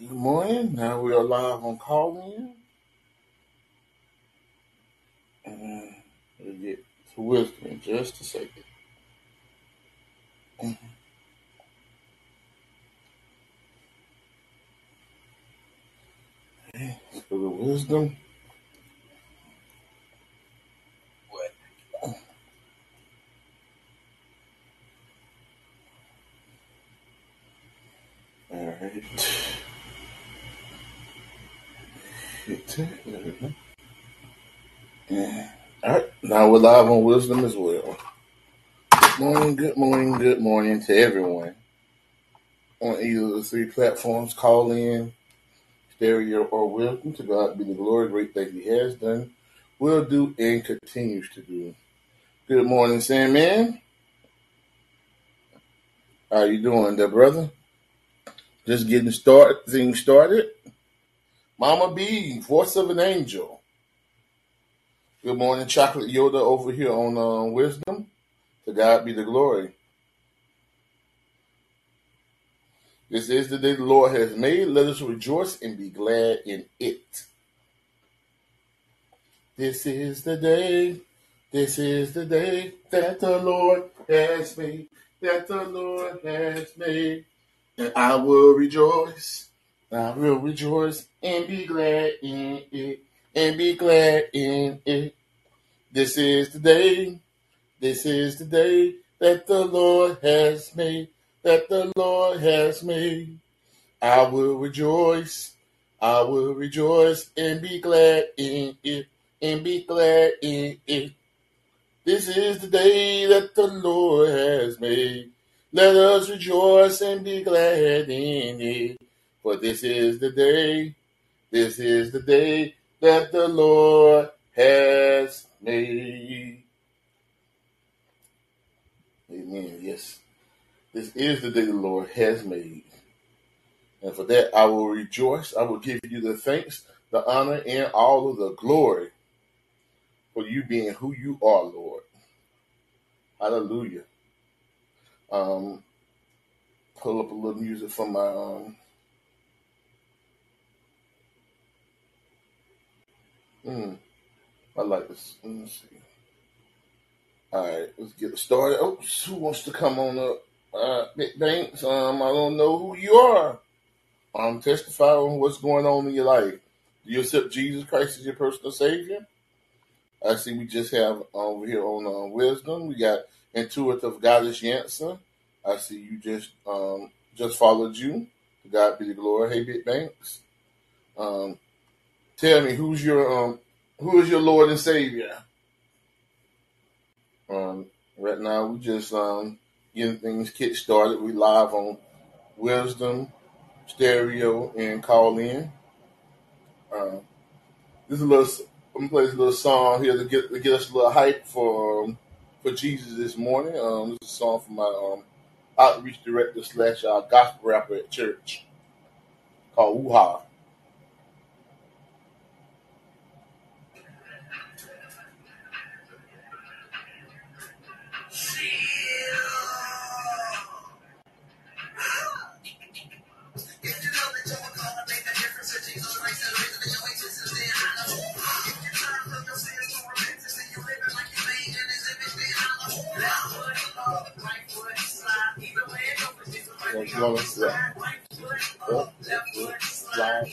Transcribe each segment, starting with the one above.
Good morning. Now we are live on call in. And we'll get to wisdom in just a second. Mm-hmm. For the wisdom. All right. All right. Now we're live on wisdom as well. Good morning, good morning, good morning to everyone on either of the three platforms. Call in, stereo, or wisdom. To God be the glory, great thing He has done, will do, and continues to do. Good morning, Sandman. How you doing there, brother? Just getting started, things started. Mama B, voice of an angel. Good morning, Chocolate Yoda over here on uh, Wisdom. To God be the glory. This is the day the Lord has made. Let us rejoice and be glad in it. This is the day, this is the day that the Lord has made, that the Lord has made. And I will rejoice, I will rejoice and be glad in it, and be glad in it. This is the day, this is the day that the Lord has made, that the Lord has made. I will rejoice, I will rejoice and be glad in it, and be glad in it. This is the day that the Lord has made. Let us rejoice and be glad in it. For this is the day, this is the day that the Lord has made. Amen. Yes. This is the day the Lord has made. And for that I will rejoice. I will give you the thanks, the honor, and all of the glory for you being who you are, Lord. Hallelujah. Um, pull up a little music from my um mm, I like this. Let me see. All right, let's get started. Oh, who wants to come on up? Uh, Banks. Um, I don't know who you are. Um, testify on what's going on in your life. Do you accept Jesus Christ as your personal Savior? I see we just have over here on uh, Wisdom. We got Intuitive Goddess Yansa. I see you just um just followed you. God be the glory. Hey, Big Banks. Um, tell me who's your um who is your Lord and Savior? Um, right now we just um getting things kick started. We live on Wisdom, Stereo, and Call In. Um, this is a little. I'm play this little song here to get to get us a little hype for um, for Jesus this morning. Um, this is a song from my um outreach director slash uh, gospel rapper at church called Wuha. See that? Up, left foot, slide.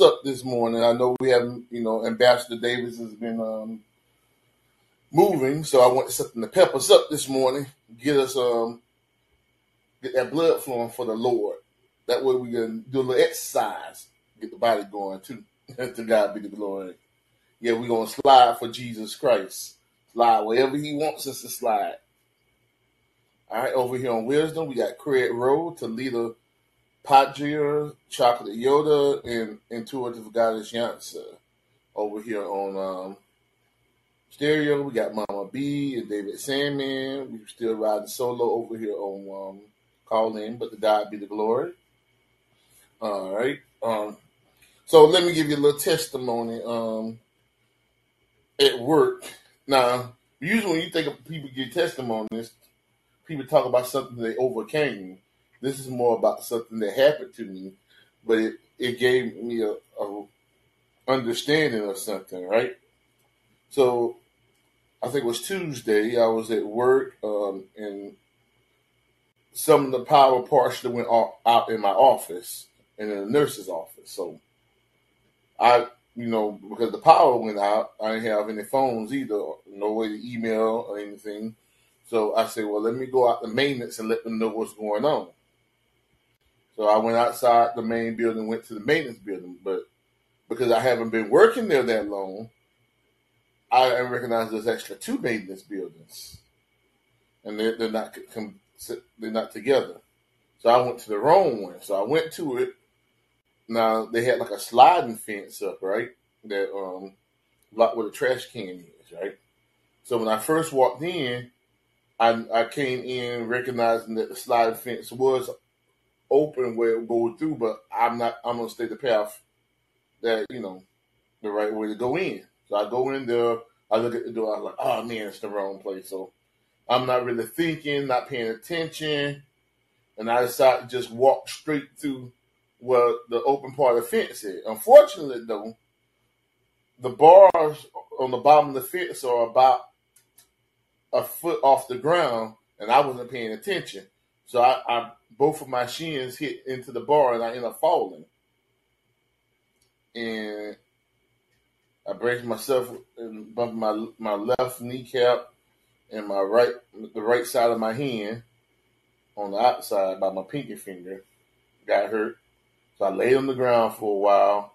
Up this morning. I know we have you know Ambassador Davis has been um moving, so I want something to pep us up this morning, get us um get that blood flowing for the Lord. That way we can do a little exercise, get the body going too. to God be the glory. Yeah, we're gonna slide for Jesus Christ. Slide wherever He wants us to slide. All right, over here on Wisdom, we got Craig Rowe, Talita Padria, Chocolate Yoda, and Intuitive Goddess Yansa. Over here on um, Stereo, we got Mama B and David Sandman. We're still riding solo over here on um, Call In, but the God be the glory. All right. Um, so let me give you a little testimony. Um, at work, now usually when you think of people give testimonies, people talk about something they overcame. This is more about something that happened to me, but it, it gave me a, a understanding of something, right? So I think it was Tuesday. I was at work, um, and some of the power partially went out in my office and in the nurse's office. So I, you know, because the power went out, I didn't have any phones either, no way to email or anything. So I said, well, let me go out to maintenance and let them know what's going on. So I went outside the main building, went to the maintenance building, but because I haven't been working there that long, I recognize there's extra two maintenance buildings, and they're, they're not they're not together. So I went to the wrong one. So I went to it. Now they had like a sliding fence up, right? That um blocked where the trash can is, right? So when I first walked in, I I came in recognizing that the sliding fence was open where it would go through, but I'm not I'm gonna stay the path that, you know, the right way to go in. So I go in there, I look at the door, I'm like, oh man, it's the wrong place. So I'm not really thinking, not paying attention, and I decide to just walk straight through where the open part of the fence is. Unfortunately, though, the bars on the bottom of the fence are about a foot off the ground, and I wasn't paying attention. So I, I both of my shins hit into the bar, and I end up falling. And I break myself and bump my my left kneecap and my right the right side of my hand on the outside by my pinky finger got hurt. So I laid on the ground for a while.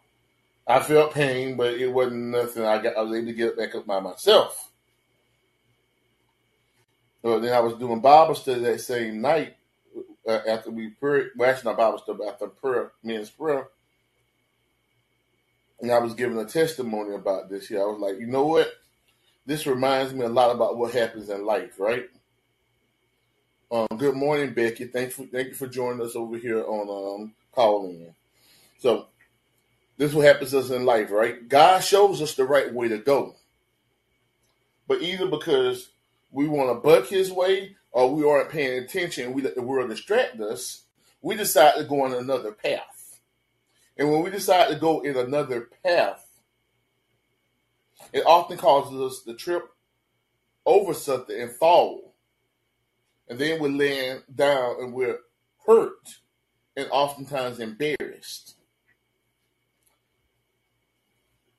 I felt pain, but it wasn't nothing. I got I was able to get back up by myself. So then I was doing Bible study that same night uh, after we prayed. Well, actually, not Bible study, after prayer, men's prayer and I was giving a testimony about this here. I was like, you know what? This reminds me a lot about what happens in life, right? Um, good morning, Becky. Thank you, for, thank you for joining us over here on um, Callin. So, this is what happens to us in life, right? God shows us the right way to go, but either because we want to buck His way or we aren't paying attention, we let the world distract us. We decide to go on another path. And when we decide to go in another path, it often causes us to trip over something and fall. And then we land down and we're hurt and oftentimes embarrassed.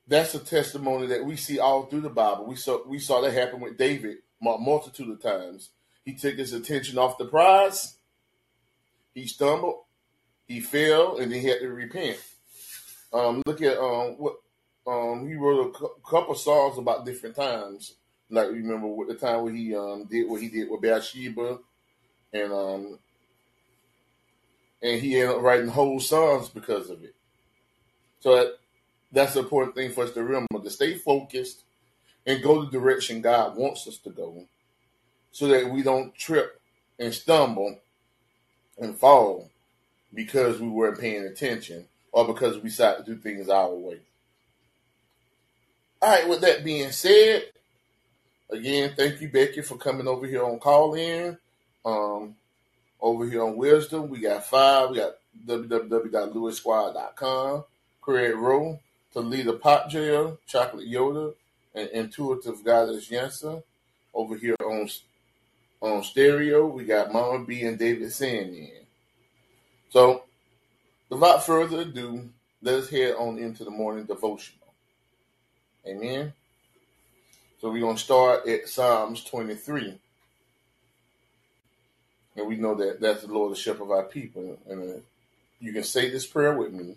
That's a testimony that we see all through the Bible. We saw we saw that happen with David a multitude of times. He took his attention off the prize. He stumbled he fell and then he had to repent. Um, look at um, what um, he wrote a couple songs about different times like remember what the time when he um did what he did with Bathsheba, and um and he ended up writing whole songs because of it. So that, that's the important thing for us to remember to stay focused and go the direction God wants us to go, so that we don't trip and stumble and fall because we weren't paying attention or because we decided to do things our way. All right, with that being said, again, thank you, Becky, for coming over here on call in. Um, over here on Wisdom, we got five. We got www.lewisquad.com, Craig Rowe, Talita Pop Jail, Chocolate Yoda, and Intuitive Goddess Yansa. Over here on on stereo, we got Mama B and David Sandman. So, without further ado, let us head on into the morning devotional. Amen. So we're going to start at Psalms 23. And we know that that's the Lord, the shepherd of our people. And uh, you can say this prayer with me.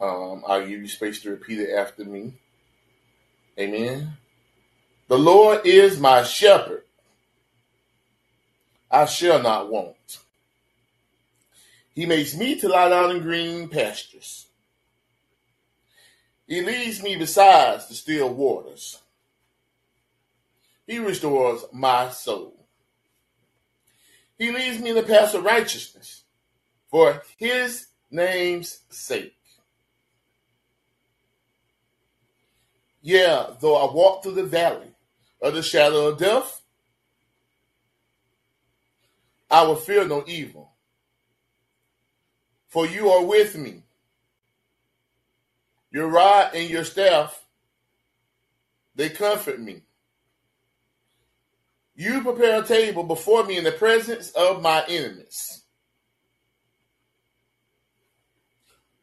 Um, I'll give you space to repeat it after me. Amen. The Lord is my shepherd. I shall not want. He makes me to lie down in green pastures. He leads me beside the still waters. He restores my soul. He leads me in the path of righteousness for his name's sake. Yeah, though I walk through the valley of the shadow of death, I will fear no evil, for you are with me. Your rod and your staff, they comfort me. You prepare a table before me in the presence of my enemies.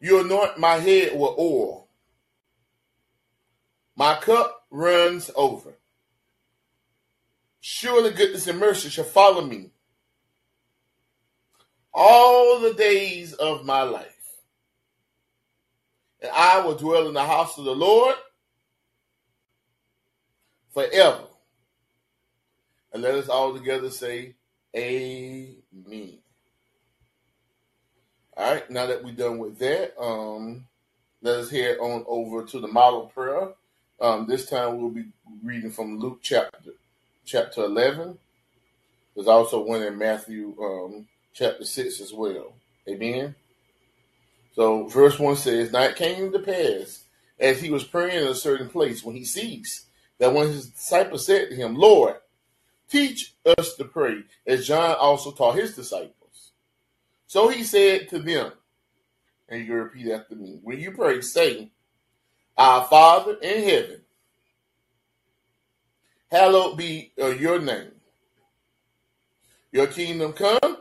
You anoint my head with oil. My cup runs over. Surely goodness and mercy shall follow me all the days of my life. And I will dwell in the house of the Lord forever. And let us all together say, Amen. All right, now that we're done with that, um, let us head on over to the model prayer. Um, this time we'll be reading from Luke chapter chapter eleven. There's also one in Matthew um, chapter six as well. Amen. So verse one says, Now it came to pass as he was praying in a certain place when he ceased, that when his disciples said to him, Lord, Teach us to pray, as John also taught his disciples. So he said to them, and you repeat after me when you pray, say, Our Father in heaven, hallowed be uh, your name. Your kingdom come,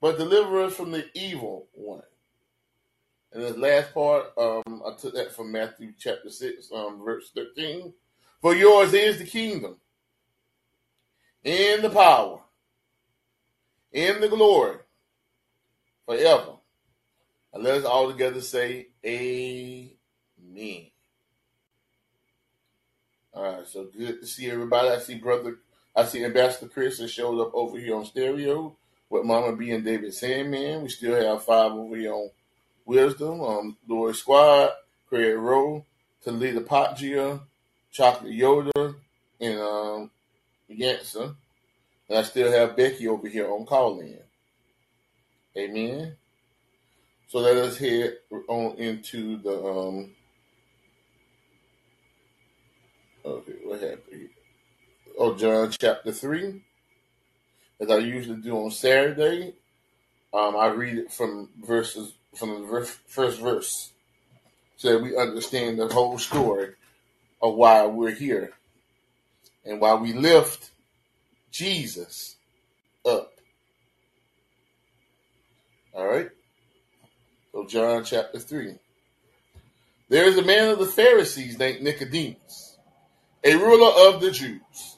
but deliver us from the evil one. And the last part, um, I took that from Matthew chapter 6, um, verse 13. For yours is the kingdom and the power in the glory forever. And let us all together say, Amen. All right, so good to see everybody. I see brother, I see Ambassador Chris has showed up over here on stereo with Mama B and David Sandman. We still have five over here on Wisdom, um, Lord Squad, Craig Rowe, Talita Potgia, Chocolate Yoda, and um, Yansa. And I still have Becky over here on call in. Amen. So let us head on into the um okay, what happened here? Oh, John chapter three. As I usually do on Saturday. Um, I read it from verses from the first verse so that we understand the whole story of why we're here and why we lift Jesus up. All right. So John chapter 3. There is a man of the Pharisees named Nicodemus, a ruler of the Jews.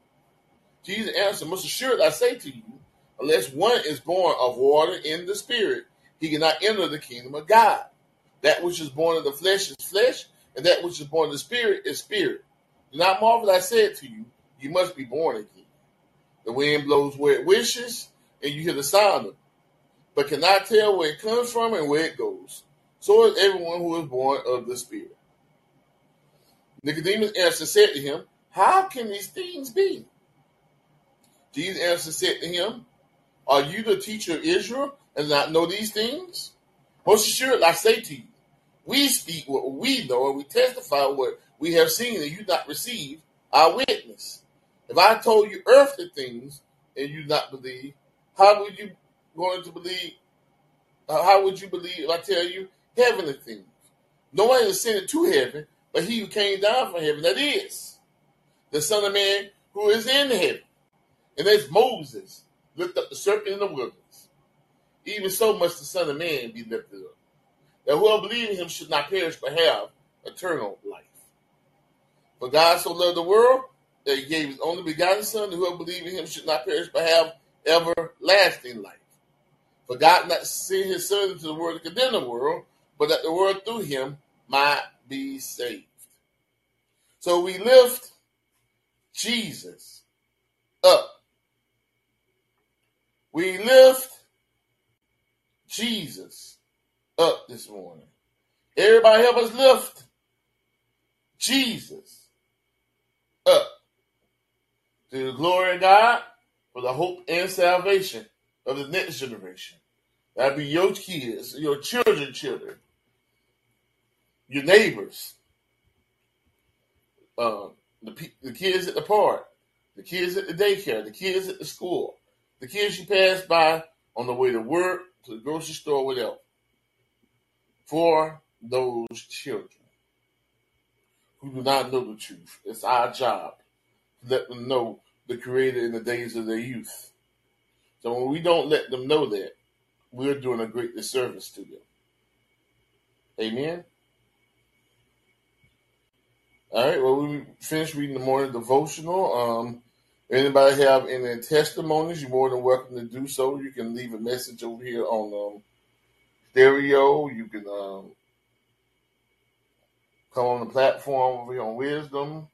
Jesus answered, Most assuredly, I say to you, unless one is born of water and the spirit, he cannot enter the kingdom of God. That which is born of the flesh is flesh, and that which is born of the spirit is spirit. Do not marvel I said to you, you must be born again. The wind blows where it wishes, and you hear the sound of it, but cannot tell where it comes from and where it goes. So is everyone who is born of the Spirit. Nicodemus answered said to him, How can these things be? Jesus answered said to him, Are you the teacher of Israel and not know these things? Most assuredly, I say to you, we speak what we know and we testify what we have seen and you not receive our witness. If I told you earthly things and you not believe, how would you going to believe? Uh, how would you believe if I tell you heavenly things? No one is ascended to heaven, but he who came down from heaven, that is the Son of Man who is in heaven. And as Moses lifted up the serpent in the wilderness, even so must the Son of Man be lifted up, that whoever believes in him should not perish but have eternal life. For God so loved the world that he gave his only begotten Son, that whoever believes in him should not perish but have everlasting life. For God not sent his Son into the world to condemn the world, but that the world through him might be saved. So we lift Jesus up. We lift Jesus up this morning. Everybody help us lift Jesus up to the glory of God for the hope and salvation of the next generation. That'd be your kids, your children, children, your neighbors, uh, the, the kids at the park, the kids at the daycare, the kids at the school, the kids you pass by on the way to work, to the grocery store, whatever. For those children who do not know the truth, it's our job to let them know the Creator in the days of their youth. So when we don't let them know that, we're doing a great disservice to them. Amen. All right. Well, we finished reading the morning devotional. Um, anybody have any testimonies? You're more than welcome to do so. You can leave a message over here on um, stereo. You can um, come on the platform over here on Wisdom.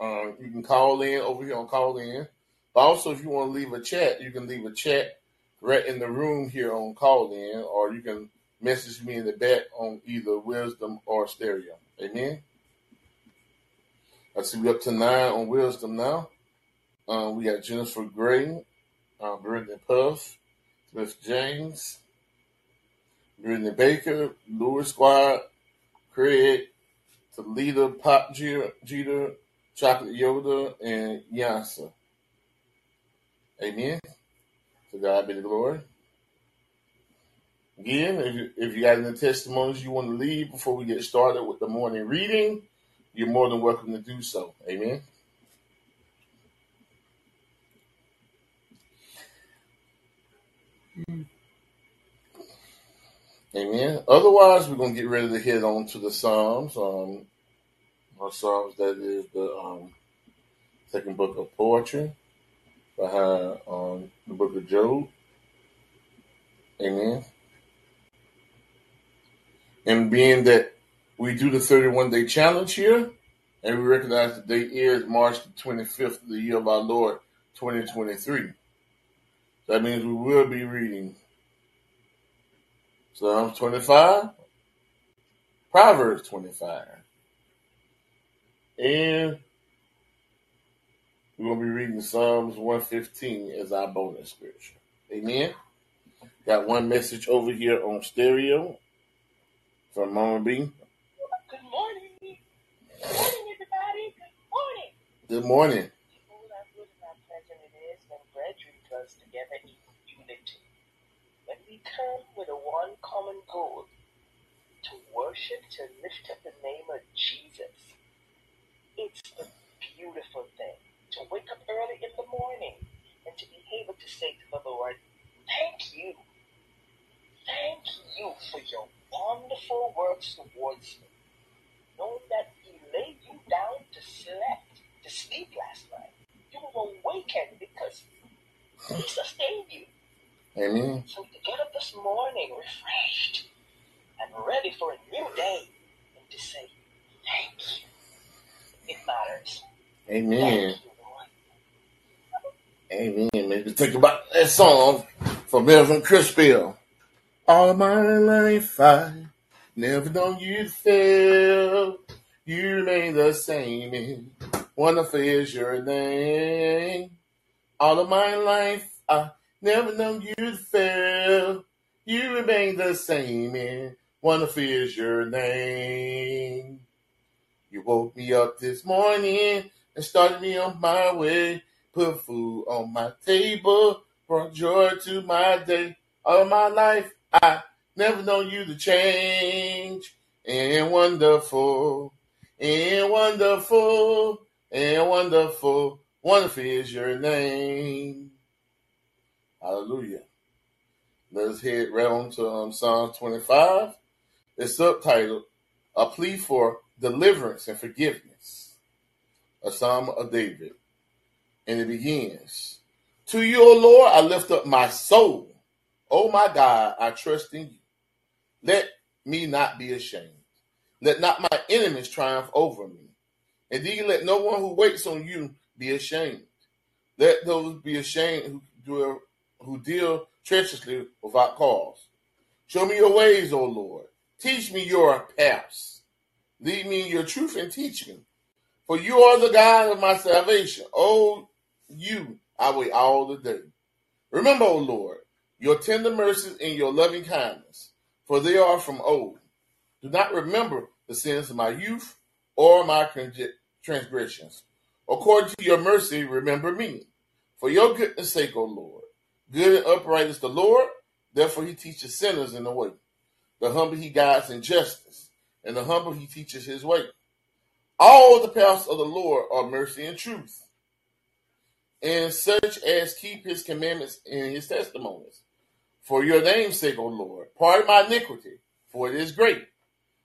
Uh, you can call in over here on Call In. But also, if you want to leave a chat, you can leave a chat right in the room here on Call In, or you can message me in the back on either Wisdom or Stereo. Amen. I see we up to nine on Wisdom now. Um, we got Jennifer Gray, uh, Brittany Puff, Smith James, Brittany Baker, Louis Squad, Craig, Talita Pop Jeter, Chocolate Yoda, and Yansa. Amen. To God be the glory. Again, if you, if you got any testimonies you want to leave before we get started with the morning reading, you're more than welcome to do so. Amen. Amen. Otherwise, we're to get ready to head on to the Psalms. Um, our Psalms, that is the um, second book of poetry behind um, the book of Job. Amen. And being that we do the 31 day challenge here, and we recognize the date is March the 25th of the year of our Lord 2023. That means we will be reading Psalms 25, Proverbs 25, and We're going to be reading Psalms 115 as our bonus scripture. Amen. Got one message over here on stereo from Mama B. Good morning. Good morning, everybody. Good morning. Good morning. Together in unity. When we come with a one common goal to worship, to lift up the name of Jesus, it's a beautiful thing to wake up early in the morning and to be able to say to the Lord, Thank you. Thank you for your wonderful works towards me. Knowing that He laid you down to sleep, to sleep last night. You were awakened because He sustained you. Amen. So to get up this morning refreshed and ready for a new day and to say, Thank you. It matters. Amen. Amen. Maybe think about that song from Melvin Crispell. All my life I never known you fail. You remain the same. Wonderful is your name. All of my life I never known you to fail. You remain the same. And wonderful is your name. You woke me up this morning and started me on my way put food on my table, brought joy to my day. All of my life, I never known you to change. And wonderful, and wonderful, and wonderful, wonderful is your name. Hallelujah. Let's head right on to um, Psalm 25. It's subtitled A Plea for Deliverance and Forgiveness, a Psalm of David. And it begins To you, O Lord, I lift up my soul. O my God, I trust in you. Let me not be ashamed. Let not my enemies triumph over me. Indeed, let no one who waits on you be ashamed. Let those be ashamed who deal, who deal treacherously without cause. Show me your ways, O Lord. Teach me your paths. Lead me your truth and teach me. For you are the God of my salvation. O you I wait all the day. Remember, O Lord, your tender mercies and your loving kindness, for they are from old. Do not remember the sins of my youth or my transgressions. According to your mercy, remember me. For your goodness sake, O Lord. Good and upright is the Lord, therefore he teaches sinners in the way. The humble he guides in justice, and the humble he teaches his way. All the paths of the Lord are mercy and truth and such as keep his commandments and his testimonies. For your name's sake, O Lord, pardon my iniquity, for it is great.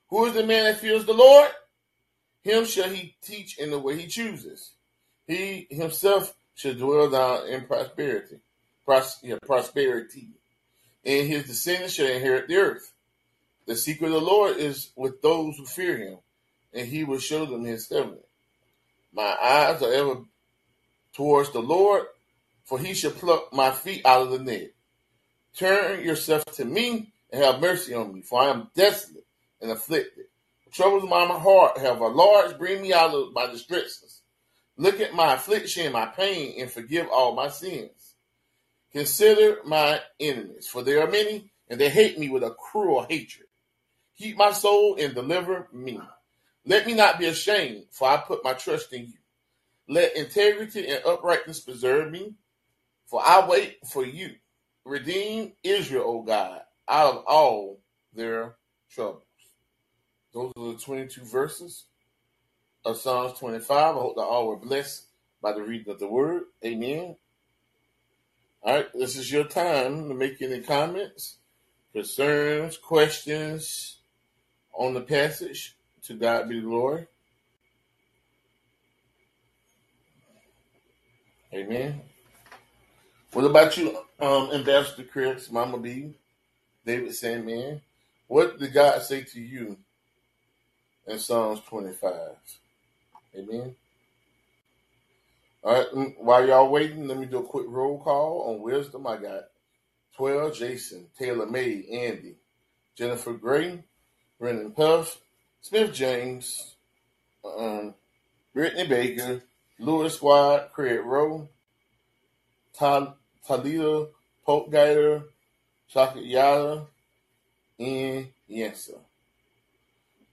Who is the man that fears the Lord? Him shall he teach in the way he chooses. He himself shall dwell down in prosperity, pros- yeah, prosperity, and his descendants shall inherit the earth. The secret of the Lord is with those who fear him, and he will show them his covenant. My eyes are ever towards the Lord, for he shall pluck my feet out of the net. Turn yourself to me and have mercy on me, for I am desolate and afflicted. Troubles my heart have a large, bring me out of my distresses. Look at my affliction and my pain and forgive all my sins. Consider my enemies, for there are many, and they hate me with a cruel hatred. Keep my soul and deliver me. Let me not be ashamed, for I put my trust in you. Let integrity and uprightness preserve me, for I wait for you. Redeem Israel, O God, out of all their troubles. Those are the 22 verses of Psalms 25. I hope that all were blessed by the reading of the word. Amen. All right, this is your time to make any comments, concerns, questions on the passage. To God be the glory. Amen. What about you, um, Ambassador Chris, Mama B, David Sandman? What did God say to you in Psalms 25? Amen. All right, mm, while y'all waiting, let me do a quick roll call on wisdom. I got 12, Jason, Taylor May, Andy, Jennifer Gray, Brendan Puff, Smith James, um, Brittany Baker, Lewis Squad, Craig Rowe, Tal- Talita Polk Gator, Chocolate Yoda, and Yansa.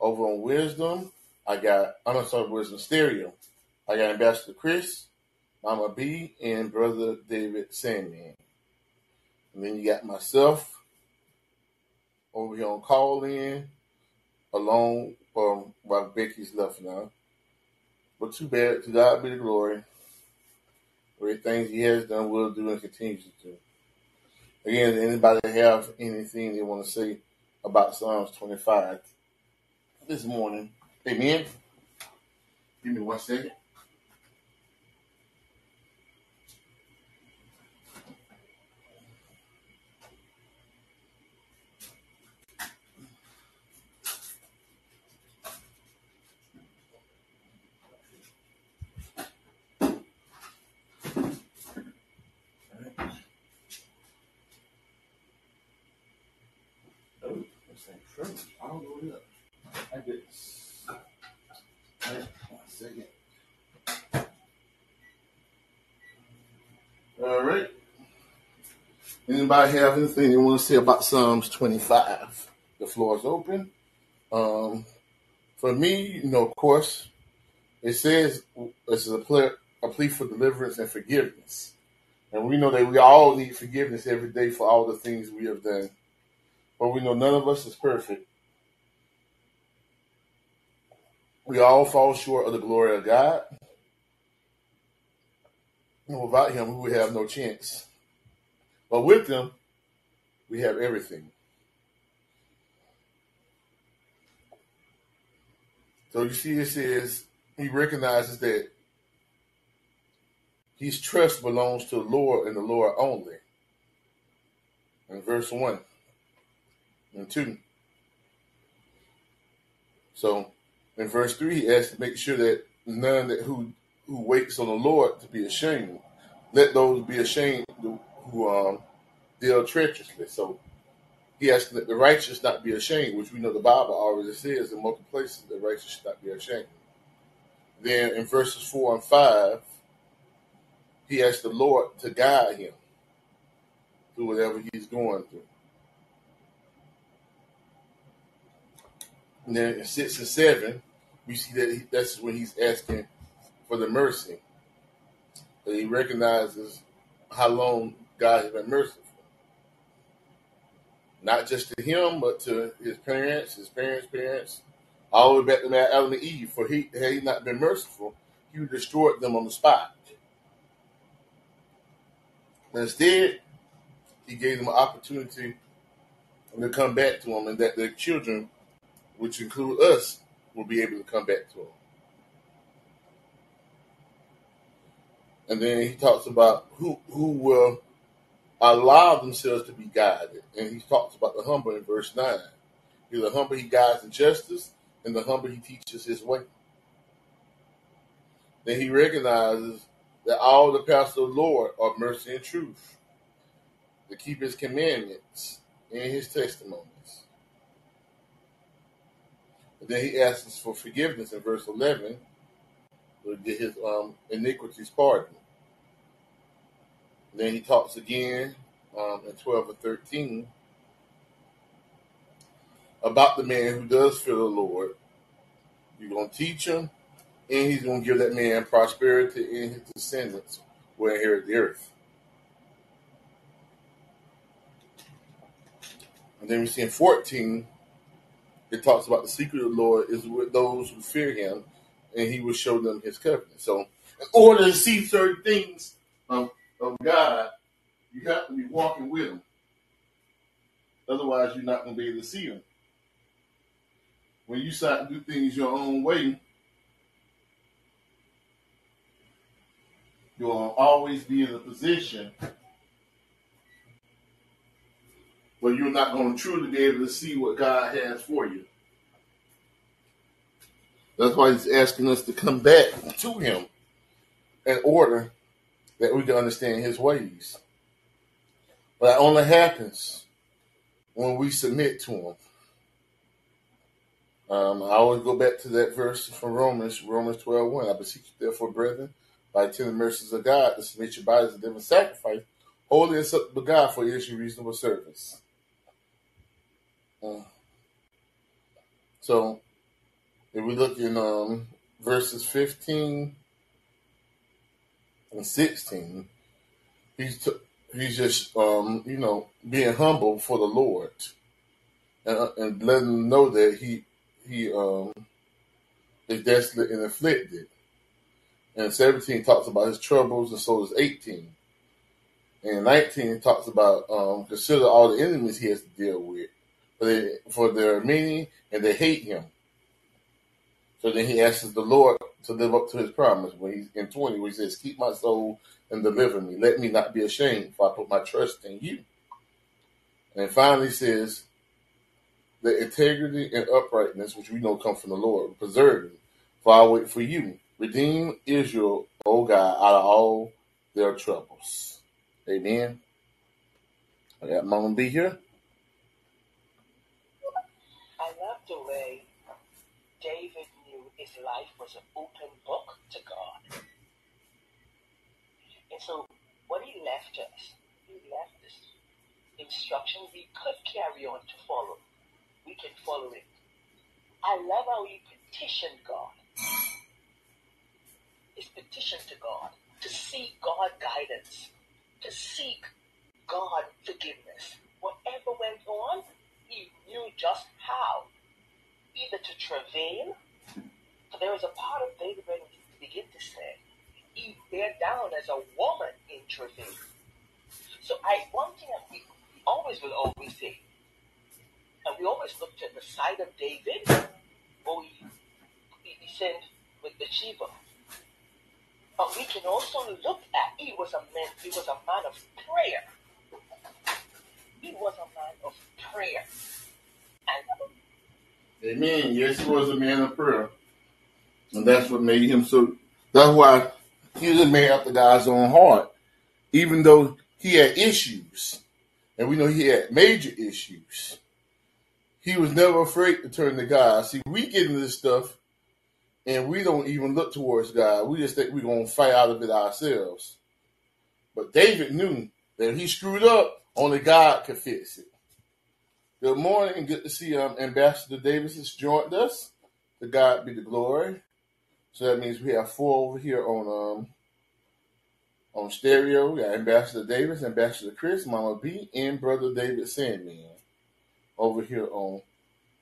Over on Wisdom, I got, sorry, Wisdom Stereo. I got Ambassador Chris, Mama B, and Brother David Sandman. And then you got myself over here on call in, along um, while Becky's left now. But too bad, to God be the glory. Great things He has done, will do, and continues to do. Again, anybody have anything they want to say about Psalms 25 this morning? Amen. Give me one second. Oh, this ain't true. I'll go it up. Second. All right. Anybody have anything they want to say about Psalms 25? The floor is open. Um, for me, you know, of course, it says this is a a plea for deliverance and forgiveness. And we know that we all need forgiveness every day for all the things we have done. But we know none of us is perfect. We all fall short of the glory of God. And without Him, we would have no chance. But with Him, we have everything. So you see, it says He recognizes that His trust belongs to the Lord and the Lord only. In verse 1 and 2. So in verse 3, he asks to make sure that none that who who waits on the Lord to be ashamed. Let those be ashamed who um, deal treacherously. So he asks that the righteous not be ashamed, which we know the Bible already says in multiple places the righteous should not be ashamed. Then in verses 4 and 5, he asks the Lord to guide him through whatever he's going through. And then in 6 and 7, we see that he, that's when he's asking for the mercy. That he recognizes how long God has been merciful. Not just to him, but to his parents, his parents' parents, all the way back to Adam and Eve. For he had he not been merciful, he would have destroyed them on the spot. But instead, he gave them an opportunity to come back to him, and that their children, which include us, will be able to come back to him. And then he talks about who who will allow themselves to be guided. And he talks about the humble in verse 9. He's the humble he guides in justice, and the humble he teaches his way. Then he recognizes that all the paths of the Lord are mercy and truth, to keep his commandments and his testimonies. And then he asks for forgiveness in verse 11 to get his um, iniquities pardoned. Then he talks again um, in 12 or 13 about the man who does fear the Lord. You're going to teach him, and he's going to give that man prosperity, and his descendants will inherit the earth. And then we see in 14, it talks about the secret of the Lord is with those who fear him, and he will show them his covenant. So, in order to see certain things of, of God, you have to be walking with him. Otherwise, you're not going to be able to see him. When you start to do things your own way, you'll always be in a position where you're not going to truly be able to see what God has for you. That's why he's asking us to come back to him in order that we can understand his ways. But that only happens when we submit to him. Um, I always go back to that verse from Romans, Romans 12 1. I beseech you, therefore, brethren, by the tender mercies of God to submit your bodies a living sacrifice, holy and acceptable God for your your reasonable service. Uh, so, if we look in um, verses 15 and 16, he's t- he's just um, you know being humble for the Lord and, uh, and letting them know that he he um, is desolate and afflicted. And 17 talks about his troubles, and so does 18. And 19 talks about um, consider all the enemies he has to deal with, for they for they're many and they hate him. So then he asks the Lord to live up to his promise when he's in 20, where he says, Keep my soul and deliver me. Let me not be ashamed, for I put my trust in you. And finally says, The integrity and uprightness, which we know come from the Lord, preserve me, for I wait for you. Redeem Israel, O God, out of all their troubles. Amen. I got Mama B here. I love the way David knew his life was an open book to God. And so what he left us, he left us instruction we could carry on to follow. We can follow it. I love how he petitioned God. His petition to God, to seek God guidance, to seek God forgiveness. Whatever went on, he knew just how. Either to travail, for there was a part of David he begin to say, he bear down as a woman in travail. So I one thing that we always will always say, and we always looked at the side of David, where he, he, he sinned with Bathsheba. But we can also look at he was a man, he was a man of prayer. He was a man of prayer. And Amen. Yes, he was a man of prayer. And that's what made him so. That's why he was a man after God's own heart. Even though he had issues, and we know he had major issues, he was never afraid to turn to God. See, we get into this stuff and we don't even look towards God. We just think we're going to fight out of it ourselves. But David knew that if he screwed up, only God could fix it. Good morning, and good to see um, Ambassador Davis has joined us. To God be the glory. So that means we have four over here on um on stereo. We got Ambassador Davis, Ambassador Chris, Mama B, and Brother David Sandman. Over here on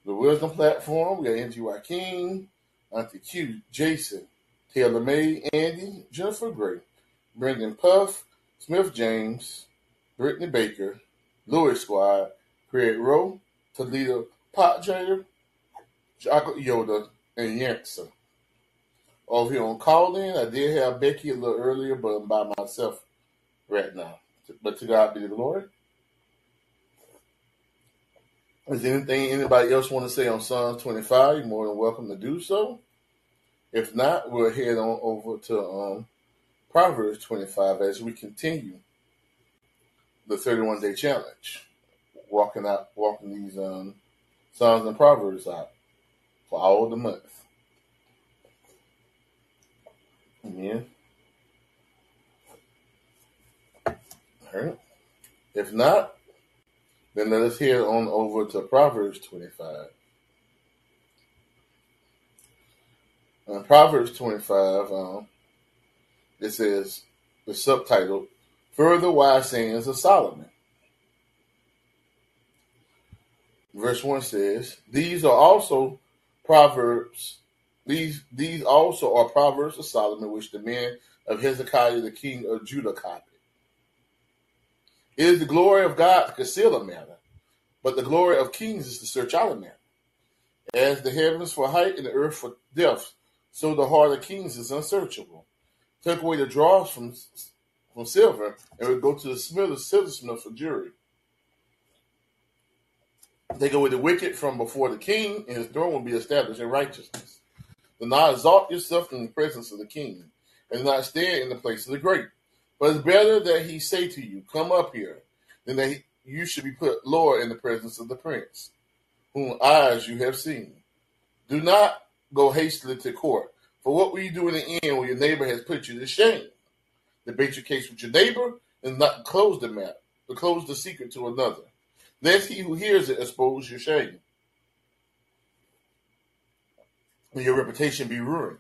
the Wisdom platform, we got NGY King, Auntie Q, Jason, Taylor May, Andy, Jennifer Gray, Brendan Puff, Smith James, Brittany Baker, Louis Squad, Craig Rowe, Toledo Pot Trader, Chocolate Yoda, and Yankson. Over here on Callin, I did have Becky a little earlier, but I'm by myself right now. But to God be the glory. Is there anything anybody else want to say on Psalms 25? You're more than welcome to do so. If not, we'll head on over to um, Proverbs 25 as we continue the 31 day challenge, walking out, walking these um, Psalms and Proverbs out for all the month. Amen. All right. If not, then let us head on over to Proverbs 25. In Proverbs 25, um, it says, the subtitle, Further Wise Sayings of Solomon. Verse 1 says, These are also Proverbs, these, these also are Proverbs of Solomon, which the men of Hezekiah, the king of Judah, copied. It is the glory of God to conceal a matter, but the glory of kings is to search out a matter. As the heavens for height and the earth for depth, so the heart of kings is unsearchable. Take away the dross from from silver, and we go to the smith of silversmith for jury. Take away the wicked from before the king, and his throne will be established in righteousness. Do not exalt yourself in the presence of the king, and do not stand in the place of the great. But it's better that he say to you, Come up here, than that he, you should be put lower in the presence of the prince, whom eyes you have seen. Do not go hastily to court, For what will you do in the end when your neighbor has put you to shame? Debate your case with your neighbor and not close the matter, but close the secret to another. Lest he who hears it expose your shame. And your reputation be ruined.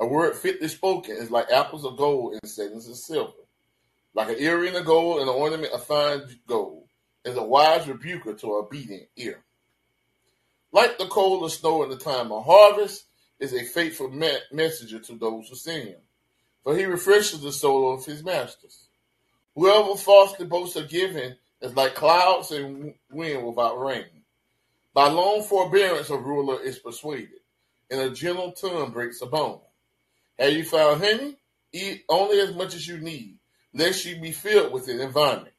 A word fitly spoken is like apples of gold in settings of silver. Like an earring of gold and an ornament of fine gold is a wise rebuker to a obedient ear. Like the cold of snow in the time of harvest is a faithful me- messenger to those who send him, for he refreshes the soul of his masters. Whoever falsely boasts of giving is like clouds and wind without rain. By long forbearance a ruler is persuaded, and a gentle tongue breaks a bone. Have you found honey? Eat only as much as you need, lest you be filled with it and vomit.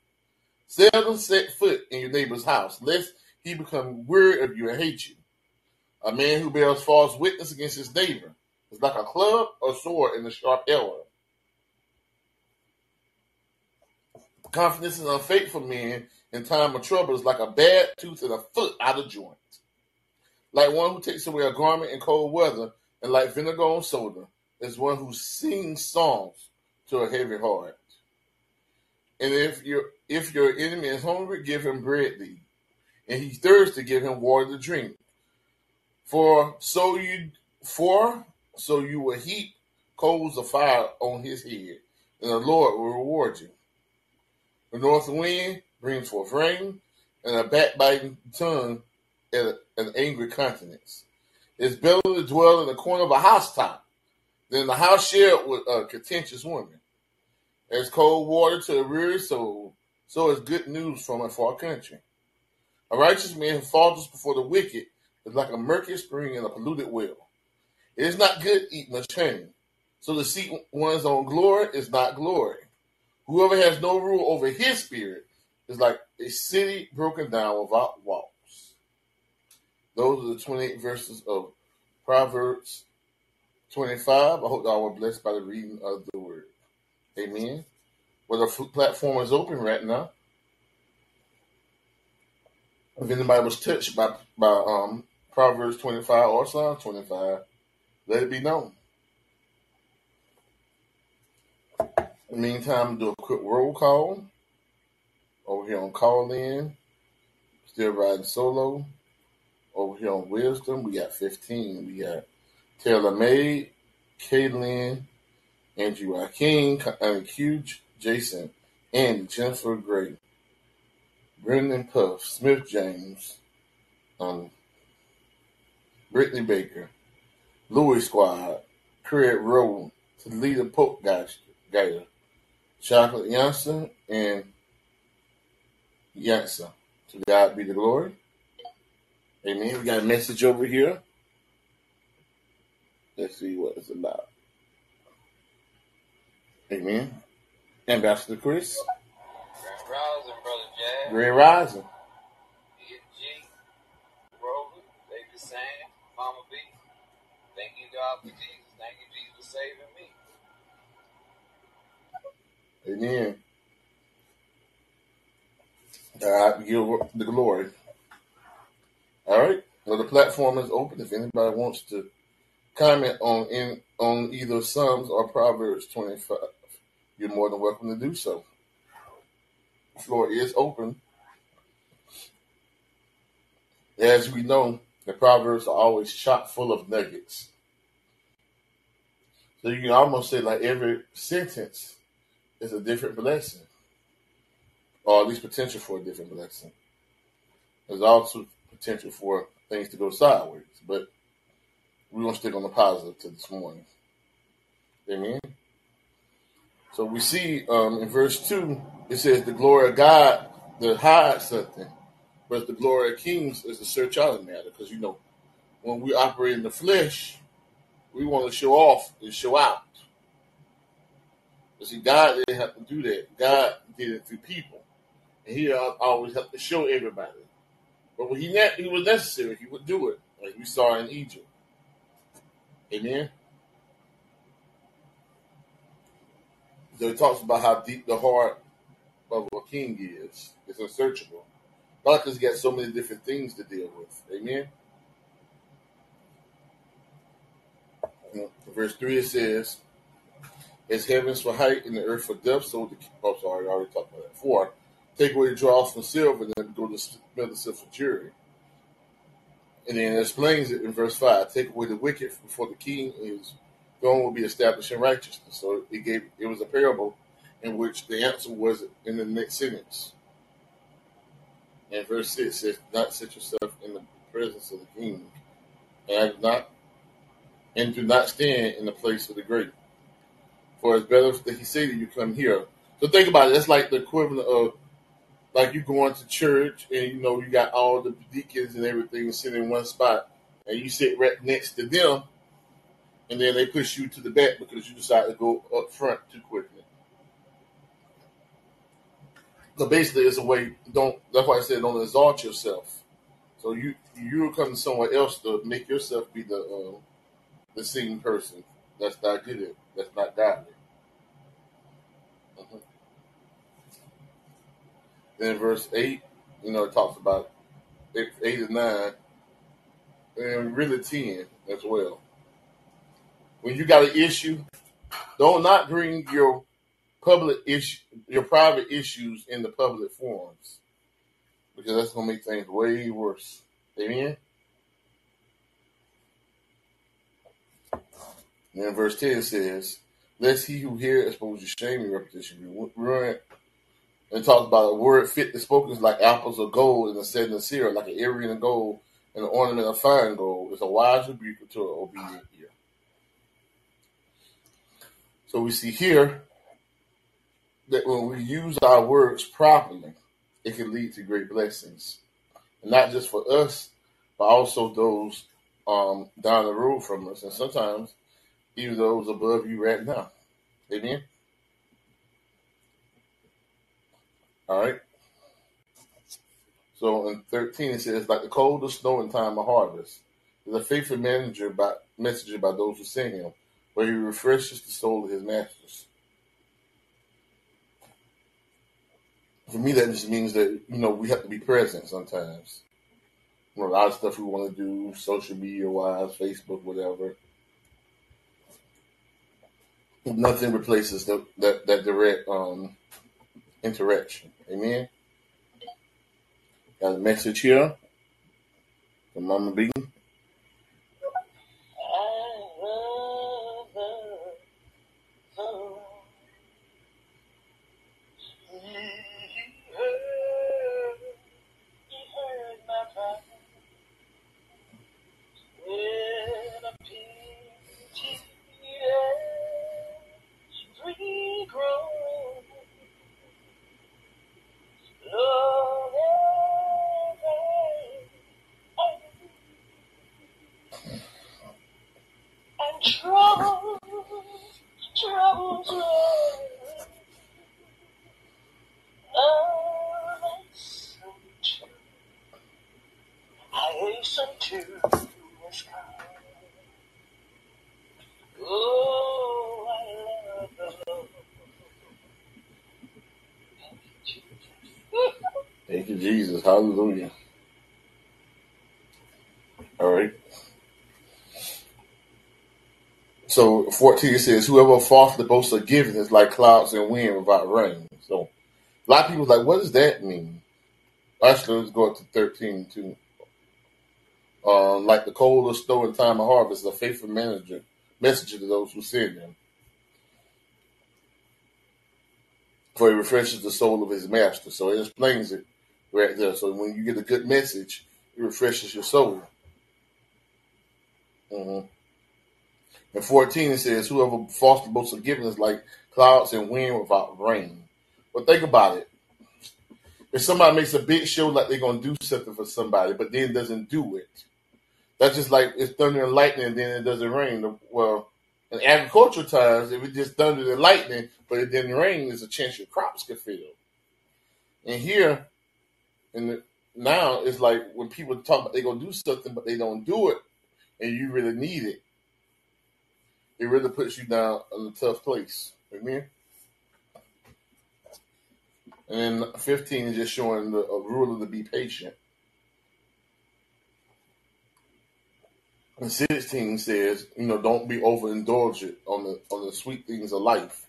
Seldom set foot in your neighbor's house, lest he become weary of you and hate you. A man who bears false witness against his neighbor is like a club or sword in a sharp arrow. Confidence in unfaithful men in time of trouble is like a bad tooth and a foot out of joint. Like one who takes away a garment in cold weather, and like vinegar on soda, is one who sings songs to a heavy heart. And if your if your enemy is hungry, give him bread to eat, and he's thirsty, give him water to drink. For so you for so you will heap coals of fire on his head, and the Lord will reward you. The north wind brings forth rain, and a backbiting tongue and an angry countenance. It's better to dwell in the corner of a housetop than the house shared with a contentious woman. As cold water to a weary soul, so is good news from a far country. A righteous man who falters before the wicked is like a murky spring in a polluted well. It is not good to eat much honey, so to seek one's own glory is not glory. Whoever has no rule over his spirit is like a city broken down without walls. Those are the 28 verses of Proverbs 25. I hope y'all were blessed by the reading of the word. Amen. Well, the platform is open right now. If anybody was touched by by um, Proverbs 25 or Psalm 25, let it be known. In the meantime, do a quick roll call. Over here on Callin, still riding solo. Over here on Wisdom, we got 15. We got Taylor May, Kaylin, Andrew Joaquin, Q, Jason, and Jennifer Gray, Brendan Puff, Smith James, um, Brittany Baker, Louis Squad, Craig Rowe, Toledo Pope Gator, Chocolate Jansen, and Jansen. To God be the glory. Amen. We got a message over here. Let's see what it's about. Amen. Ambassador Chris. Grand Rising, Brother Jazz. Grand Rising. G. Rover, Baby Sam, Mama B. Thank you, God, for Jesus. Thank you, Jesus, for saving. Amen. God give the glory. All right. Well, the platform is open. If anybody wants to comment on in on either Psalms or Proverbs 25, you're more than welcome to do so. The floor is open. As we know, the Proverbs are always chock full of nuggets. So you can almost say like every sentence is a different blessing, or at least potential for a different blessing. There's also potential for things to go sideways, but we're to stick on the positive to this morning. Amen. So we see um, in verse 2, it says, The glory of God to hide something, but the glory of kings is to search out a matter. Because, you know, when we operate in the flesh, we want to show off and show out. But see, God didn't have to do that. God did it through people. And he always had to show everybody. But when he, ne- he was necessary, he would do it, like we saw in Egypt. Amen. So he talks about how deep the heart of a king is. It's unsearchable. God has got so many different things to deal with. Amen. Verse 3 it says, As heavens for height and the earth for depth, so the. Oh, sorry, I already talked about that. 4. Take away the dross from silver and then go to the silver jury. And then it explains it in verse 5 Take away the wicked before the king, his throne will be established in righteousness. So it gave it was a parable in which the answer was in the next sentence. And verse 6 says, Not set yourself in the presence of the king, and not and do not stand in the place of the great. For it's better that he say that you come here. So think about it, that's like the equivalent of like you going to church and you know you got all the deacons and everything sitting in one spot and you sit right next to them and then they push you to the back because you decide to go up front too quickly. So basically, it's a way. Don't. That's why I said don't exalt yourself. So you you come to somewhere else to make yourself be the uh, the same person. That's not good. That's not godly. Mhm. Then verse eight, you know, it talks about eight, eight and nine, and really ten as well. When you got an issue, don't not bring your public issue, your private issues in the public forums, because that's gonna make things way worse. Amen. And then verse 10 says, Lest he who hear expose your shame and repetition be ruined. And talks about a word fit to spoken is like apples of gold in the setting of seer, like an earring of gold and an ornament of fine gold. It's a wise rebuke to an obedient ear. So we see here that when we use our words properly, it can lead to great blessings. And not just for us, but also those um, down the road from us. And sometimes even those above you right now. Amen. All right. So in 13 it says, like the cold of snow in time of harvest, is a faithful manager by messenger by those who send him, where he refreshes the soul of his masters. For me, that just means that you know we have to be present sometimes. You know, a lot of stuff we want to do, social media wise, Facebook, whatever. Nothing replaces the, that that direct um, interaction. Amen. Got a message here from Mama B. Hallelujah. All right. So 14 says, Whoever falsely boasts of giving is like clouds and wind without rain. So a lot of people like, What does that mean? Actually, let's go up to 13 too. Uh, like the cold of snow in time of harvest, a faithful manager, messenger to those who send him. For he refreshes the soul of his master. So it explains it right there. So when you get a good message, it refreshes your soul. hmm And 14 it says, Whoever fosters giving is like clouds and wind without rain. But think about it. If somebody makes a big show like they're going to do something for somebody, but then doesn't do it, that's just like it's thunder and lightning and then it doesn't rain. Well, in agricultural times, if it just thunder and lightning, but it didn't rain, there's a chance your crops could fail. And here, and now it's like when people talk about they're going to do something, but they don't do it, and you really need it, it really puts you down in a tough place. Amen. And then 15 is just showing the a rule to be patient. And 16 says, you know, don't be overindulgent on the on the sweet things of life,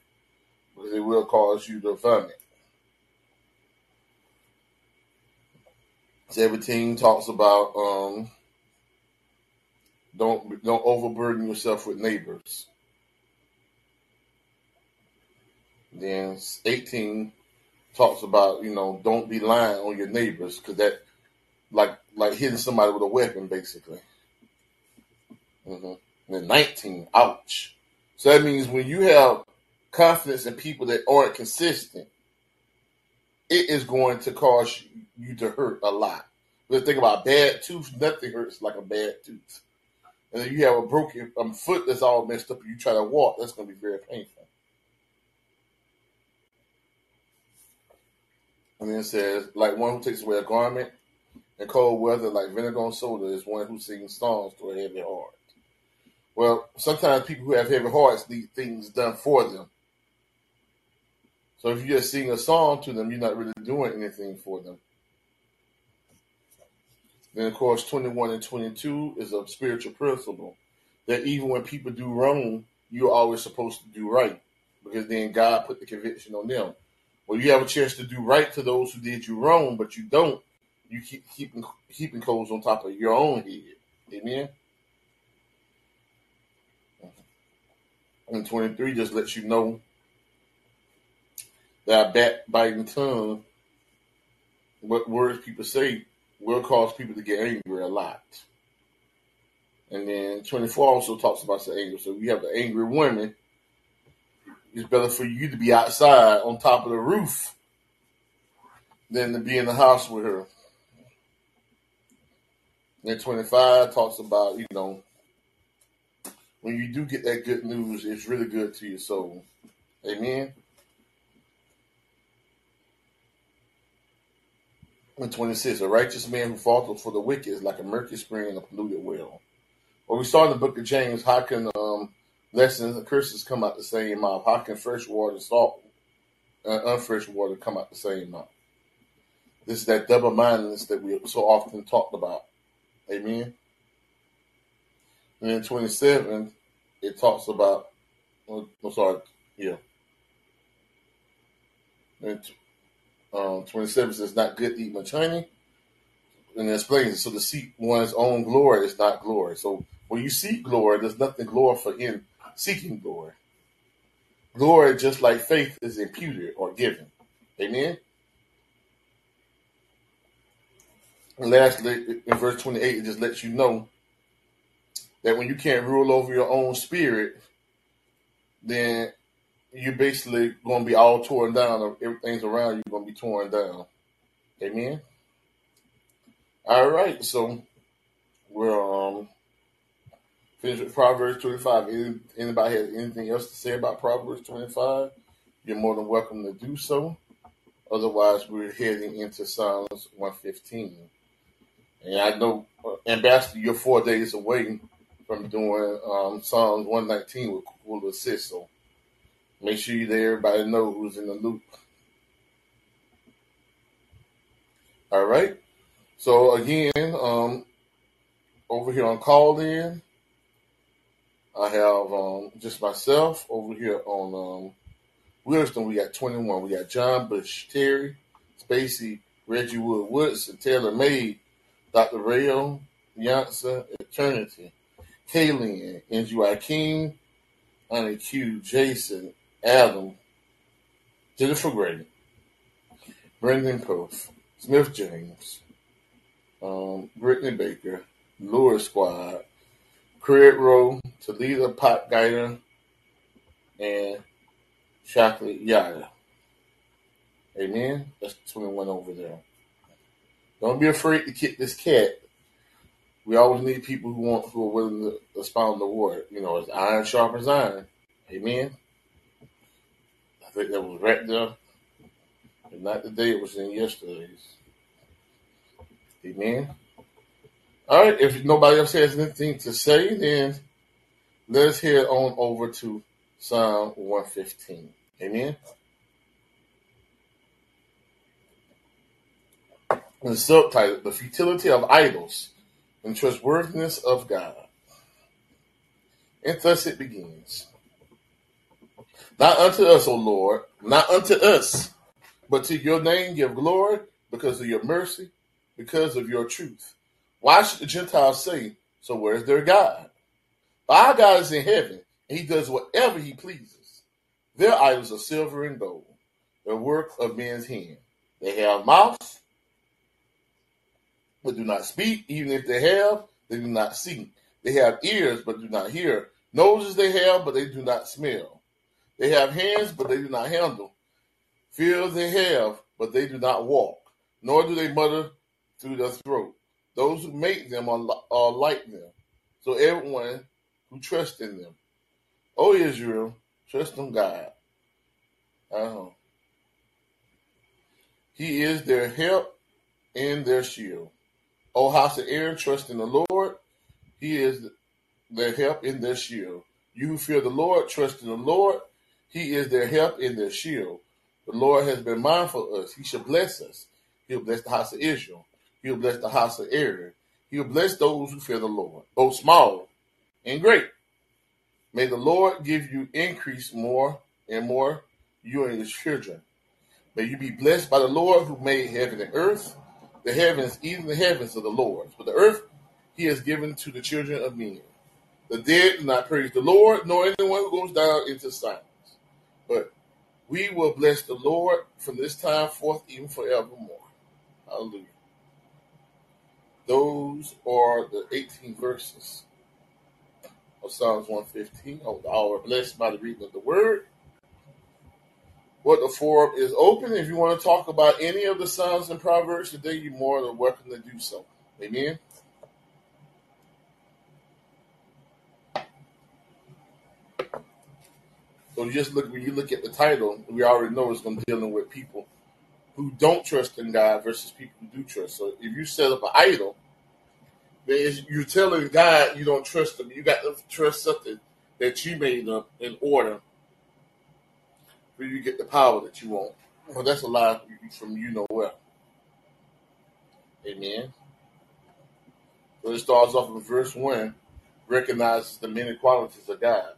because it will cause you to vomit. 17 talks about um, don't don't overburden yourself with neighbors. Then 18 talks about you know don't be lying on your neighbors because that like like hitting somebody with a weapon basically. hmm Then 19, ouch. So that means when you have confidence in people that aren't consistent, it is going to cause you to hurt a lot. But think about bad tooth, nothing hurts like a bad tooth. And if you have a broken um, foot that's all messed up and you try to walk, that's going to be very painful. And then it says, like one who takes away a garment in cold weather, like vinegar on soda, is one who sings songs to a heavy heart. Well, sometimes people who have heavy hearts need things done for them. So if you just sing a song to them, you're not really doing anything for them. Then, of course, 21 and 22 is a spiritual principle that even when people do wrong, you're always supposed to do right because then God put the conviction on them. Well, you have a chance to do right to those who did you wrong, but you don't. You keep keeping keeping coals on top of your own head. Amen. And 23 just lets you know that backbiting tongue, what words people say, will cause people to get angry a lot. And then 24 also talks about the anger. So you have the angry woman, it's better for you to be outside on top of the roof than to be in the house with her. And 25 talks about, you know, when you do get that good news, it's really good to your soul. Amen. And 26, a righteous man who falters for the wicked is like a murky spring in a polluted well. Well, we saw in the book of James, how can um, lessons and curses come out the same mouth? How can fresh water and salt and uh, unfresh water come out the same mouth? This is that double mindedness that we so often talked about. Amen. And then 27, it talks about, oh, I'm sorry, yeah. And um, 27 says, not good to eat much honey. And it explains. So to seek one's own glory is not glory. So when you seek glory, there's nothing glorious in seeking glory. Glory, just like faith, is imputed or given. Amen. And lastly, in verse 28, it just lets you know that when you can't rule over your own spirit, then you're basically going to be all torn down, everything's around you going to be torn down. Amen. All right, so we're um finished with Proverbs 25. Any, anybody has anything else to say about Proverbs 25? You're more than welcome to do so. Otherwise, we're heading into Psalms 115. And I know, uh, Ambassador, you're four days away from doing um, Psalms 119 with Will Assist. So make sure you let everybody know who's in the loop. All right. So again, um, over here on Callin, I have um, just myself over here on um, Wisdom. We got 21. We got John Bush, Terry, Spacey, Reggie Wood Woods, and Taylor May, Dr. Rayo, Beyonce, Eternity, Kaylin, NGY King, Annie Q, Jason, Adam, Jennifer Gray, Brendan Post, Smith James, um, Brittany Baker, Lure Squad, Craig Rowe, Toledo Pop Guider, and Chocolate Yoda. Amen. That's 21 over there. Don't be afraid to kick this cat. We always need people who want who are willing to expound the word. You know, it's iron sharpens iron. Amen. Think that was right there. And not today, it was in yesterday's. Amen. All right, if nobody else has anything to say, then let's head on over to Psalm 115. Amen. The subtitle, The Futility of Idols and Trustworthiness of God. And thus it begins. Not unto us, O Lord, not unto us, but to your name give glory because of your mercy, because of your truth. Why should the Gentiles say, So where's their God? Our God is in heaven, and he does whatever he pleases. Their idols are silver and gold, the work of men's hand. They have mouths, but do not speak. Even if they have, they do not see. They have ears, but do not hear. Noses they have, but they do not smell. They have hands, but they do not handle. Fear they have, but they do not walk. Nor do they mutter through their throat. Those who make them are, are like them. So everyone who trusts in them. O Israel, trust in God. Uh-huh. He is their help and their shield. O house of Aaron, trust in the Lord. He is their help and their shield. You who fear the Lord, trust in the Lord. He is their help and their shield. The Lord has been mindful of us. He shall bless us. He'll bless the house of Israel. He'll bless the house of Aaron. He'll bless those who fear the Lord, both small and great. May the Lord give you increase more and more, you and your children. May you be blessed by the Lord who made heaven and earth. The heavens, even the heavens, are the Lord's, but the earth he has given to the children of men. The dead do not praise the Lord, nor anyone who goes down into silence. But we will bless the Lord from this time forth, even forevermore. Hallelujah. Those are the 18 verses of Psalms 115. Oh, All are blessed by the reading of the word. What the forum is open. If you want to talk about any of the Psalms and Proverbs today, you're more than welcome to do so. Amen. So just look when you look at the title, we already know it's going to be dealing with people who don't trust in God versus people who do trust. So if you set up an idol, then you're telling God you don't trust him. You got to trust something that you made up in order for you to get the power that you want. Well, that's a lie from you know where. Amen. So it starts off in verse 1, recognizes the many qualities of God.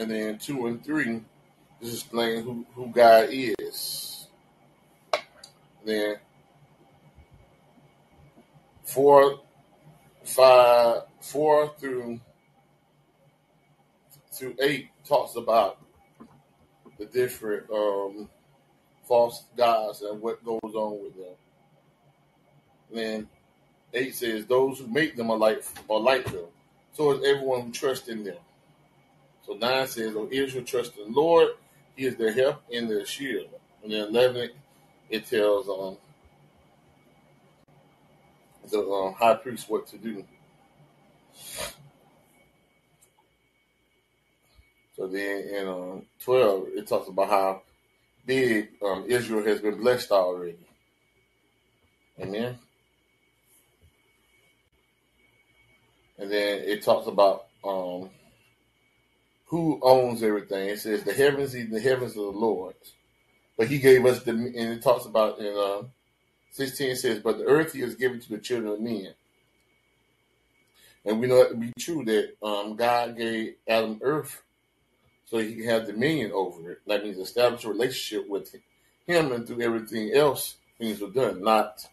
And then 2 and 3 is explaining who, who God is. then four, five, four through through 8 talks about the different um, false gods and what goes on with them. And then 8 says, Those who make them are like, are like them. So is everyone who trusts in them. So 9 says, O Israel, trust the Lord. He is their help and their shield. And then 11, it tells um, the um, high priest what to do. So then in um, 12, it talks about how big um, Israel has been blessed already. Amen. And then it talks about um, who owns everything. It says the heavens, even the heavens of the Lord. But he gave us the, and it talks about in uh, 16 says, but the earth he has given to the children of men. And we know it to be true that um, God gave Adam earth so he can have dominion over it. That means establish a relationship with him and through everything else things are done, not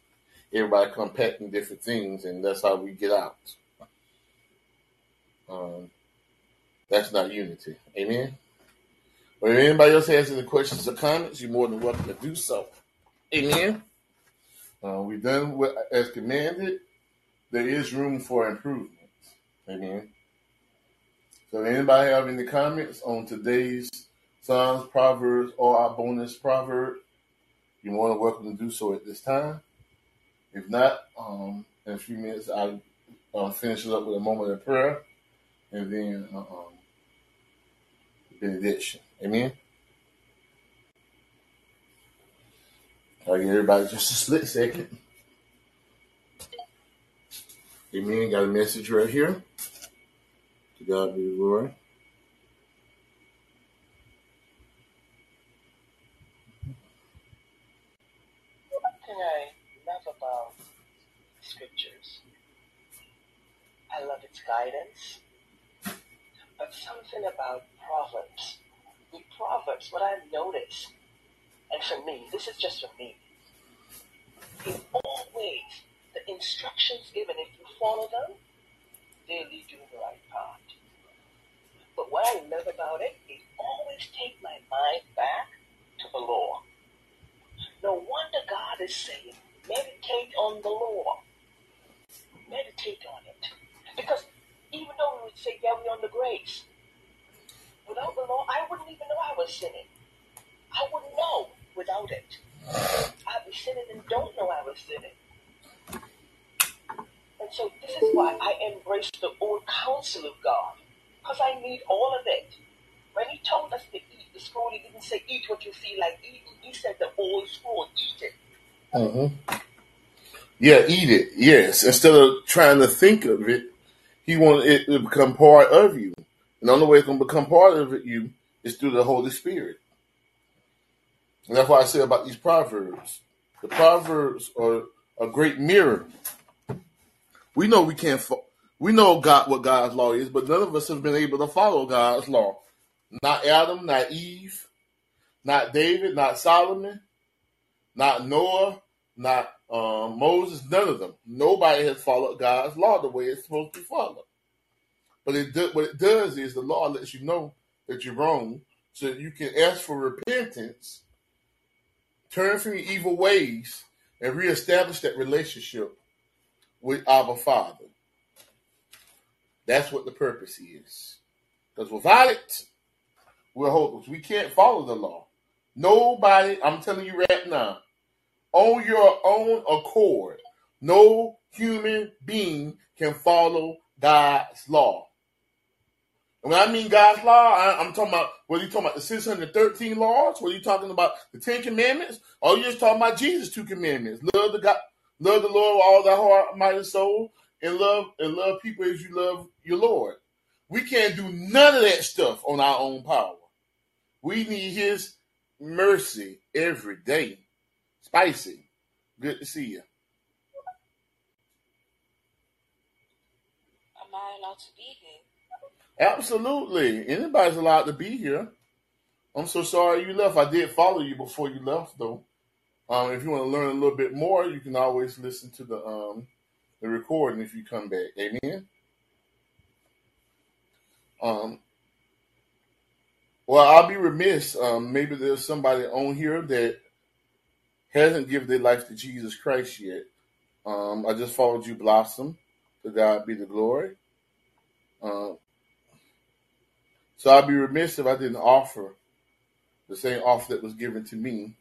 everybody compacting different things and that's how we get out. Um, that's not unity. Amen. But if anybody else has any questions or comments, you're more than welcome to do so. Amen. Uh, we've done what as commanded. There is room for improvement. Amen. So, anybody have any comments on today's Psalms, Proverbs, or our bonus proverb? You're more than welcome to do so at this time. If not, um, in a few minutes, I'll uh, finish it up with a moment of prayer and then uh, um, benediction. Amen. I'll give everybody just a split second. Amen. Got a message right here. To God be the glory. Thing I love about scriptures I love its guidance. But something about Proverbs, with Proverbs, what I've noticed, and for me, this is just for me, is always the instructions given, if you follow them, they lead you in the right path. But what I love about it is always take my mind back to the law. No wonder God is saying, meditate on the law. Meditate on it. Because even though we would say, yeah, we're on the grace, without the law, I wouldn't even know I was sinning. I wouldn't know without it. I'd be sinning and don't know I was sinning. And so this is why I embrace the old counsel of God. Because I need all of it. When he told us to eat the scroll, he didn't say eat what you feel like eating. He said the old scroll, eat it. Mm-hmm. Yeah, eat it. Yes. Instead of trying to think of it, he wanted it to become part of you. And the only way it's going to become part of it, you is through the Holy Spirit. And that's why I say about these proverbs. The proverbs are a great mirror. We know we can't. Fo- we know God what God's law is, but none of us have been able to follow God's law. Not Adam, not Eve, not David, not Solomon, not Noah, not um, Moses. None of them. Nobody has followed God's law the way it's supposed to be followed. But it do, what it does is the law lets you know that you're wrong, so that you can ask for repentance, turn from your evil ways, and reestablish that relationship with our Father. That's what the purpose is. Because without it, we're hopeless. We can't follow the law. Nobody, I'm telling you right now, on your own accord, no human being can follow God's law. When I mean God's law, I, am talking about whether you talking about the 613 laws, whether you talking about the Ten Commandments, oh, or you just talking about Jesus' two commandments. Love the God, love the Lord with all thy heart, mind, and soul, and love and love people as you love your Lord. We can't do none of that stuff on our own power. We need his mercy every day. Spicy. Good to see you. Am I allowed to be here? Absolutely. Anybody's allowed to be here. I'm so sorry you left. I did follow you before you left, though. Um, if you want to learn a little bit more, you can always listen to the um, the recording if you come back. Amen. Um, well, I'll be remiss. Um, maybe there's somebody on here that hasn't given their life to Jesus Christ yet. Um, I just followed you, Blossom. To God be the glory. Um, so I'd be remiss if I didn't offer the same offer that was given to me,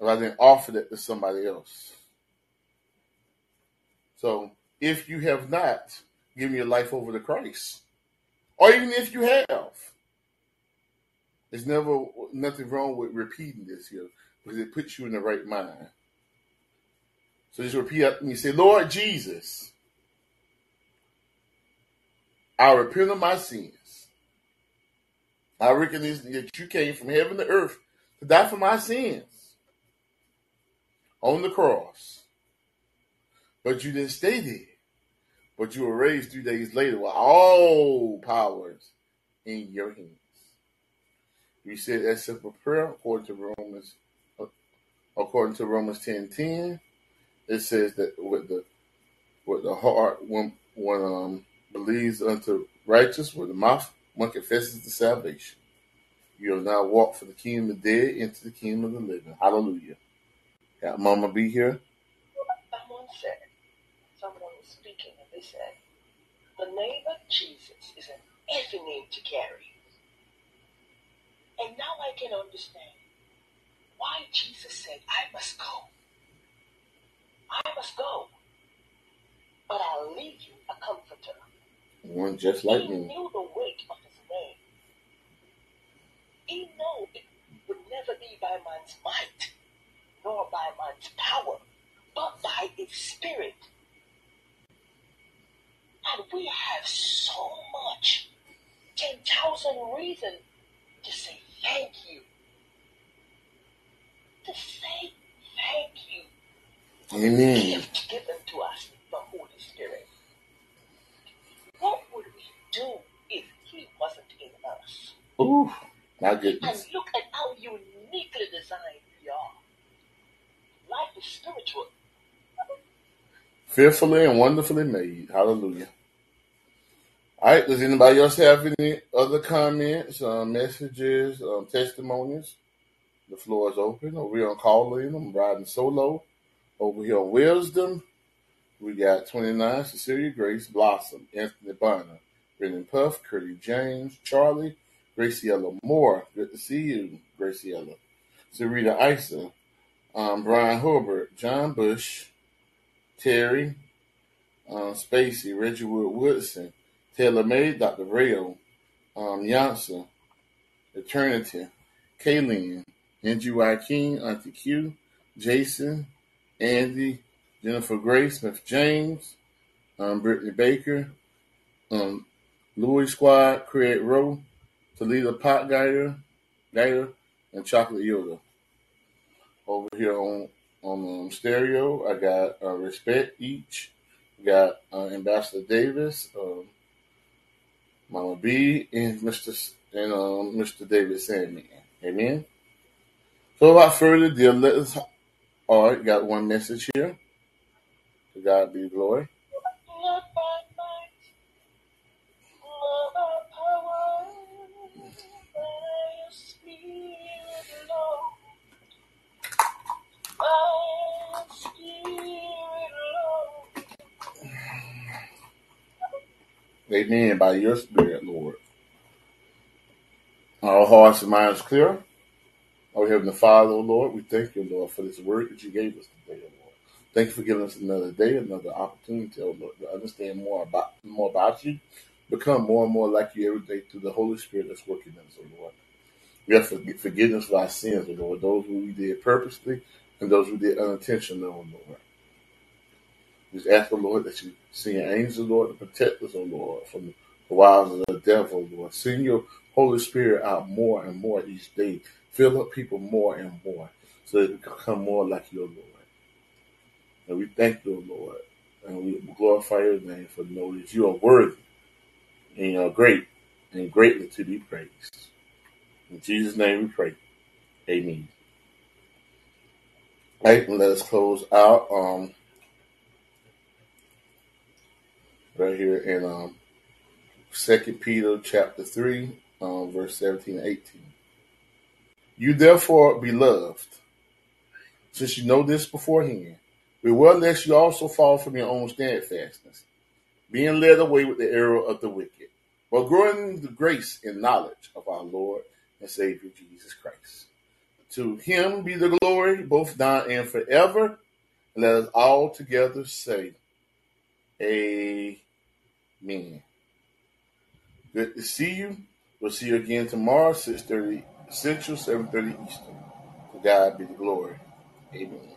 if I didn't offer that to somebody else. So if you have not given your life over to Christ, or even if you have, there's never nothing wrong with repeating this here because it puts you in the right mind. So just repeat after me. Say, Lord Jesus, I repent of my sins. I recognize that you came from heaven to earth to die for my sins on the cross. But you didn't stay there. But you were raised three days later with all powers in your hands. We said that simple prayer according to Romans according to Romans ten ten. It says that with the with the heart one one um believes unto righteous, with the mouth one confesses the salvation. You have now walked from the kingdom of the dead into the kingdom of the living. Hallelujah. Got mama be here. Someone said, someone was speaking, and they said, the name of Jesus is an easy name to carry. And now I can understand why Jesus said, I must go. I must go. But I'll leave you a comforter. One just like he me. knew the weight of his name. He knew it would never be by man's might, nor by man's power, but by its spirit. And we have so much, 10,000 reasons to say thank you. To say thank you. Amen. Gift given to us, the Holy Spirit. do if He wasn't in us? Ooh, my And look at how uniquely designed we are. Life is spiritual. Fearfully and wonderfully made. Hallelujah. All right, does anybody else have any other comments, um, messages, um, testimonies? The floor is open. Over here on Callin, I'm riding solo. Over here on Wisdom, we got 29, Cecilia Grace, Blossom, Anthony Bonner, Brendan Puff, Curdy James, Charlie, Graciela Moore. Good to see you, Graciela. Sarita Isa, um, Brian Hobart, John Bush, Terry, um, Spacey, Reggie Wood Woodson, Taylor May, Dr. Rayo, um, Eternity, Kaylin, Angie Joaquin, Auntie Q, Jason, Andy, Jennifer Grace, Smith James, um, Brittany Baker, um, Louis Squad, Craig Rowe, Toledo Pot Guider, Guider, and Chocolate Yoda. Over here on on um, stereo, I got uh, Respect Each, got uh, Ambassador Davis, um, Mama B, and Mr. And um, Mr. David Sandman. Amen. So without further ado, let us. All right, got one message here. To God be glory. Amen. By your spirit, Lord. Our hearts and minds clear. Oh, Heavenly Father, oh Lord, we thank you, Lord, for this word that you gave us today, oh Lord. Thank you for giving us another day, another opportunity, oh Lord, to understand more about more about you, become more and more like you every day through the Holy Spirit that's working in us, oh Lord. We have forg- forgiveness for our sins, oh Lord, those who we did purposely and those who did unintentionally, oh Lord. Just ask, the Lord, that you send your angels, Lord, to protect us, oh Lord, from the wiles of the devil, Lord. Send your Holy Spirit out more and more each day. Fill up people more and more so that we become more like your Lord. And we thank you, Lord, and we glorify your name for knowing that you are worthy and you are great and greatly to be praised. In Jesus' name we pray. Amen. Right, and let us close out um, right here in um, 2 Peter chapter 3, um, verse 17 and 18. You therefore, beloved, since you know this beforehand, beware lest you also fall from your own steadfastness, being led away with the error of the wicked, but growing in the grace and knowledge of our Lord and Savior Jesus Christ. To him be the glory both now and forever. Let us all together say, Amen. Good to see you. We'll see you again tomorrow, 6.30 Central, 7.30 Eastern. God be the glory. Amen.